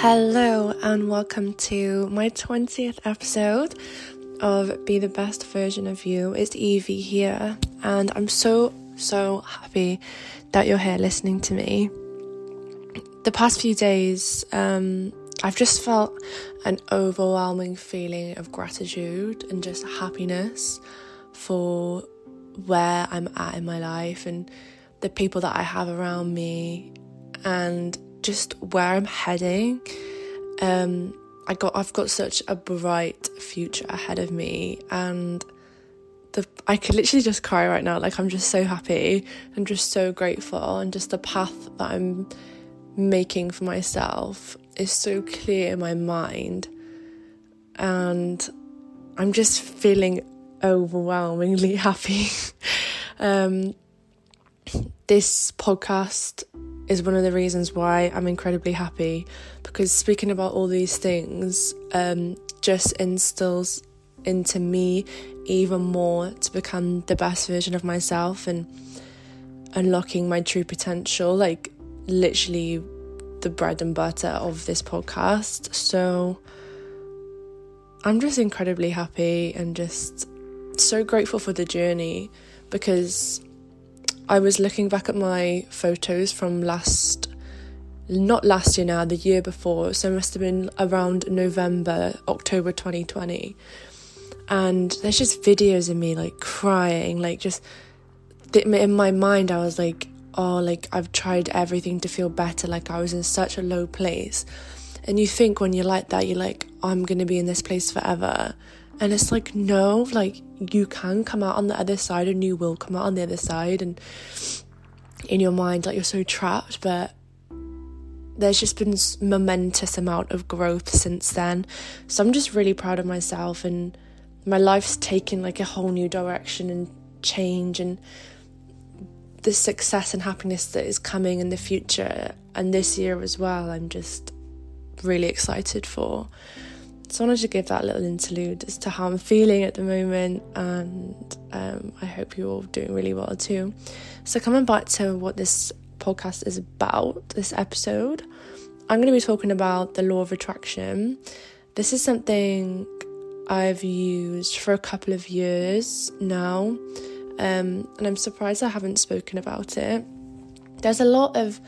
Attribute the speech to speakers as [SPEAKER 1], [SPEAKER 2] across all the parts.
[SPEAKER 1] Hello, and welcome to my 20th episode of Be the Best Version of You. It's Evie here, and I'm so, so happy that you're here listening to me. The past few days, um, I've just felt an overwhelming feeling of gratitude and just happiness for where I'm at in my life and the people that I have around me and just where I'm heading. Um, I got I've got such a bright future ahead of me and the I could literally just cry right now. Like I'm just so happy and just so grateful and just the path that I'm making for myself is so clear in my mind and I'm just feeling overwhelmingly happy. um, this podcast is one of the reasons why I'm incredibly happy because speaking about all these things um, just instills into me even more to become the best version of myself and unlocking my true potential. Like, literally, the bread and butter of this podcast. So, I'm just incredibly happy and just so grateful for the journey because I was looking back at my photos from last, not last year now, the year before, so it must have been around November, October 2020. And there's just videos of me like crying, like just in my mind, I was like, oh, like I've tried everything to feel better, like I was in such a low place. And you think when you're like that, you're like, I'm gonna be in this place forever. And it's like, no, like you can come out on the other side and you will come out on the other side. And in your mind, like you're so trapped, but there's just been momentous amount of growth since then. So I'm just really proud of myself and my life's taken like a whole new direction and change and the success and happiness that is coming in the future and this year as well. I'm just really excited for. I wanted to give that little interlude as to how I'm feeling at the moment, and um, I hope you're all doing really well too. So coming back to what this podcast is about, this episode, I'm going to be talking about the law of attraction. This is something I've used for a couple of years now, um, and I'm surprised I haven't spoken about it. There's a lot of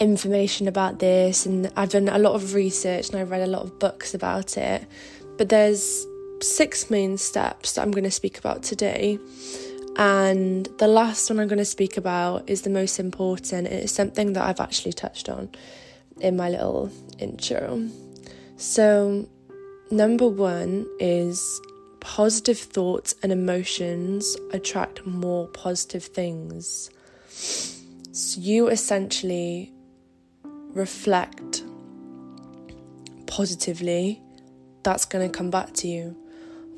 [SPEAKER 1] information about this and I've done a lot of research and I've read a lot of books about it. But there's six main steps that I'm going to speak about today. And the last one I'm going to speak about is the most important. It's something that I've actually touched on in my little intro. So, number one is positive thoughts and emotions attract more positive things. So, you essentially reflect positively, that's going to come back to you.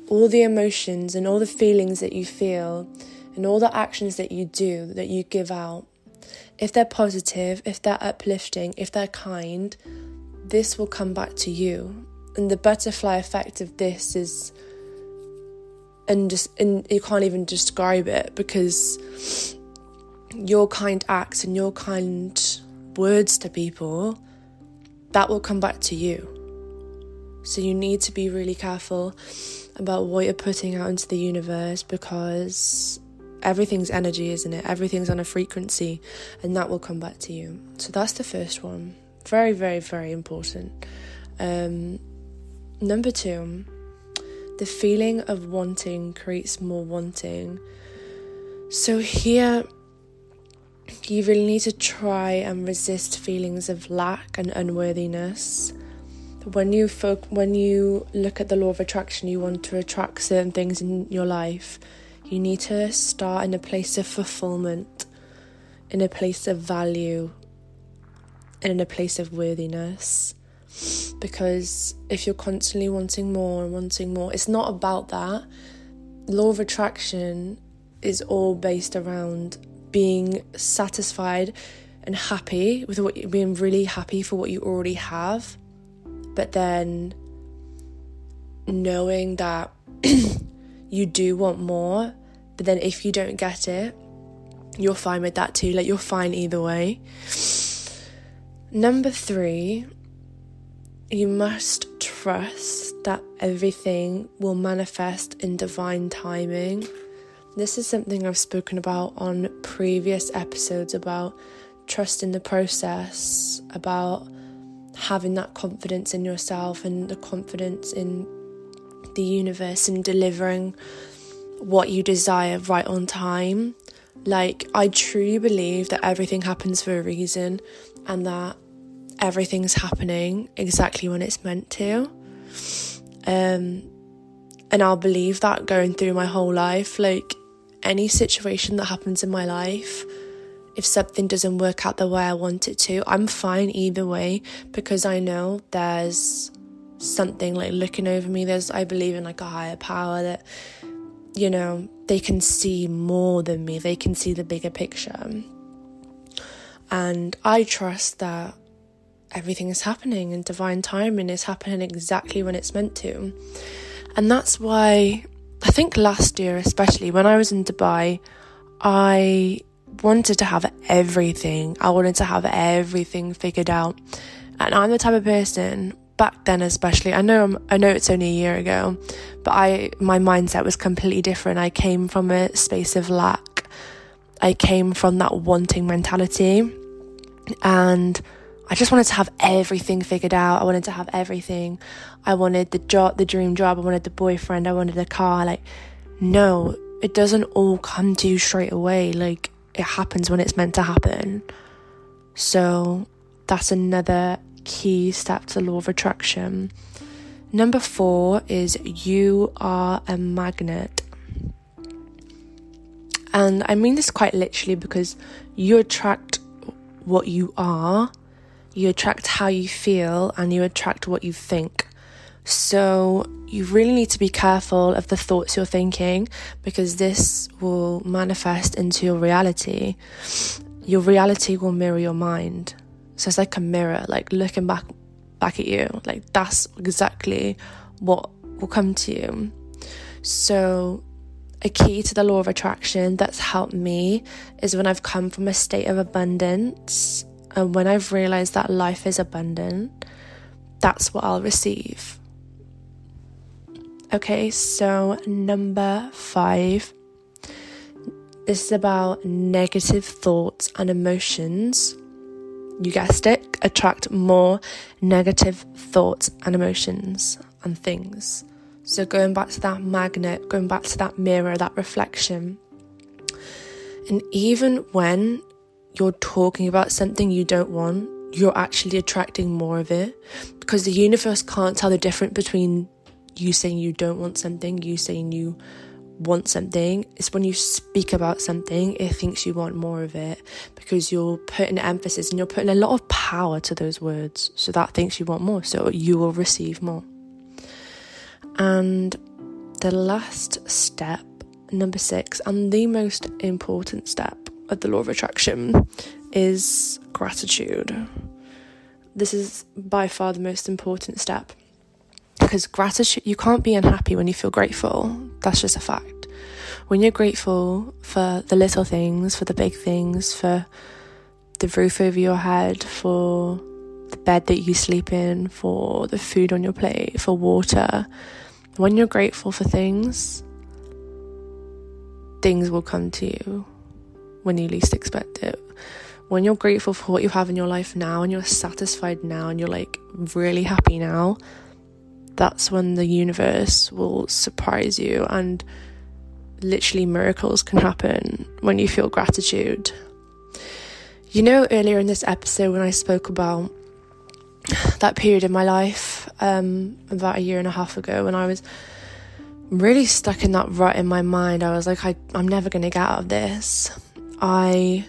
[SPEAKER 1] All the emotions and all the feelings that you feel and all the actions that you do, that you give out, if they're positive, if they're uplifting, if they're kind, this will come back to you. And the butterfly effect of this is, and just, and you can't even describe it because your kind acts and your kind words to people, that will come back to you. So you need to be really careful about what you're putting out into the universe because everything's energy, isn't it? Everything's on a frequency and that will come back to you. So that's the first one. Very, very, very important. Um, number two, the feeling of wanting creates more wanting. So here, you really need to try and resist feelings of lack and unworthiness. When you fo- when you look at the law of attraction, you want to attract certain things in your life. You need to start in a place of fulfillment, in a place of value, and in a place of worthiness. Because if you're constantly wanting more and wanting more, it's not about that. Law of attraction is all based around being satisfied and happy with what you being really happy for what you already have, but then knowing that you do want more, but then if you don't get it, you're fine with that too. Like you're fine either way. Number three you must trust that everything will manifest in divine timing. This is something I've spoken about on previous episodes about trusting the process, about having that confidence in yourself and the confidence in the universe and delivering what you desire right on time. Like, I truly believe that everything happens for a reason and that everything's happening exactly when it's meant to. Um, and I'll believe that going through my whole life. Like, any situation that happens in my life, if something doesn't work out the way I want it to, I'm fine either way because I know there's something like looking over me. There's, I believe in like a higher power that, you know, they can see more than me, they can see the bigger picture. And I trust that everything is happening and divine timing is happening exactly when it's meant to. And that's why I think last year, especially when I was in Dubai, I wanted to have everything. I wanted to have everything figured out. And I'm the type of person back then especially. I know I'm, I know it's only a year ago, but I my mindset was completely different. I came from a space of lack. I came from that wanting mentality and I just wanted to have everything figured out. I wanted to have everything. I wanted the job, the dream job. I wanted the boyfriend. I wanted the car. Like, no, it doesn't all come to you straight away. Like, it happens when it's meant to happen. So, that's another key step to the law of attraction. Number four is you are a magnet. And I mean this quite literally because you attract what you are you attract how you feel and you attract what you think. So, you really need to be careful of the thoughts you're thinking because this will manifest into your reality. Your reality will mirror your mind. So it's like a mirror, like looking back back at you. Like that's exactly what will come to you. So a key to the law of attraction that's helped me is when I've come from a state of abundance and when I've realized that life is abundant, that's what I'll receive. Okay, so number five. This is about negative thoughts and emotions. You guessed it, attract more negative thoughts and emotions and things. So, going back to that magnet, going back to that mirror, that reflection. And even when you're talking about something you don't want, you're actually attracting more of it because the universe can't tell the difference between you saying you don't want something, you saying you want something. It's when you speak about something, it thinks you want more of it because you're putting emphasis and you're putting a lot of power to those words. So that thinks you want more, so you will receive more. And the last step, number six, and the most important step of the law of attraction is gratitude. This is by far the most important step because gratitude, you can't be unhappy when you feel grateful. That's just a fact. When you're grateful for the little things, for the big things, for the roof over your head, for the bed that you sleep in, for the food on your plate, for water, when you're grateful for things, things will come to you when you least expect it. When you're grateful for what you have in your life now and you're satisfied now and you're like really happy now, that's when the universe will surprise you and literally miracles can happen when you feel gratitude. You know, earlier in this episode, when I spoke about that period in my life, um, about a year and a half ago, when I was really stuck in that rut in my mind, I was like, I, I'm never going to get out of this. I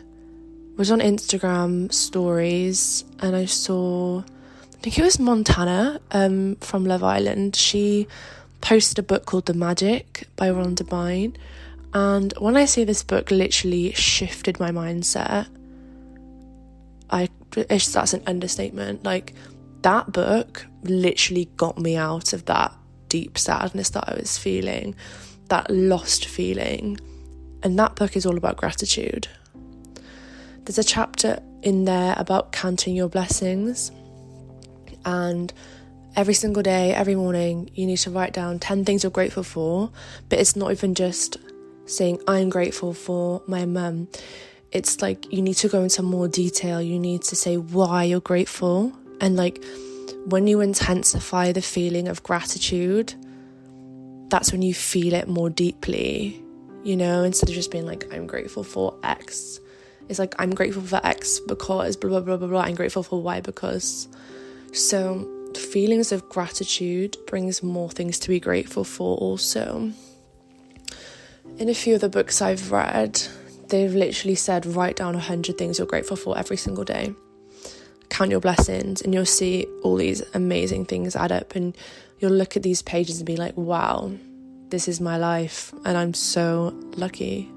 [SPEAKER 1] was on Instagram stories and I saw, I think it was Montana um, from Love Island. She posted a book called The Magic by Rhonda Byrne. And when I say this book literally shifted my mindset, I that's an understatement. Like that book literally got me out of that deep sadness that I was feeling, that lost feeling and that book is all about gratitude. There's a chapter in there about counting your blessings, and every single day, every morning, you need to write down 10 things you're grateful for. But it's not even just saying, I'm grateful for my mum. It's like you need to go into more detail. You need to say why you're grateful. And like when you intensify the feeling of gratitude, that's when you feel it more deeply, you know, instead of just being like, I'm grateful for X. It's like, I'm grateful for X because blah, blah, blah, blah, blah. I'm grateful for Y because. So, feelings of gratitude brings more things to be grateful for also in a few of the books i've read they've literally said write down 100 things you're grateful for every single day count your blessings and you'll see all these amazing things add up and you'll look at these pages and be like wow this is my life and i'm so lucky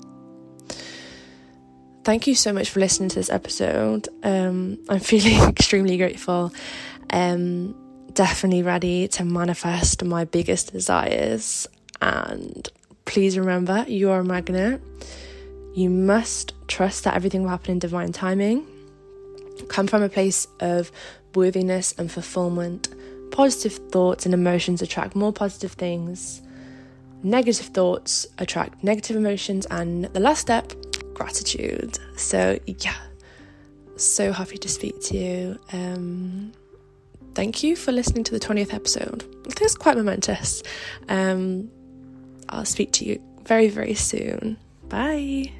[SPEAKER 1] thank you so much for listening to this episode um, i'm feeling extremely grateful um, definitely ready to manifest my biggest desires. And please remember, you are a magnet. You must trust that everything will happen in divine timing. Come from a place of worthiness and fulfillment. Positive thoughts and emotions attract more positive things. Negative thoughts attract negative emotions. And the last step, gratitude. So, yeah, so happy to speak to you. Um, thank you for listening to the 20th episode. I think it's quite momentous. Um, I'll speak to you very, very soon. Bye.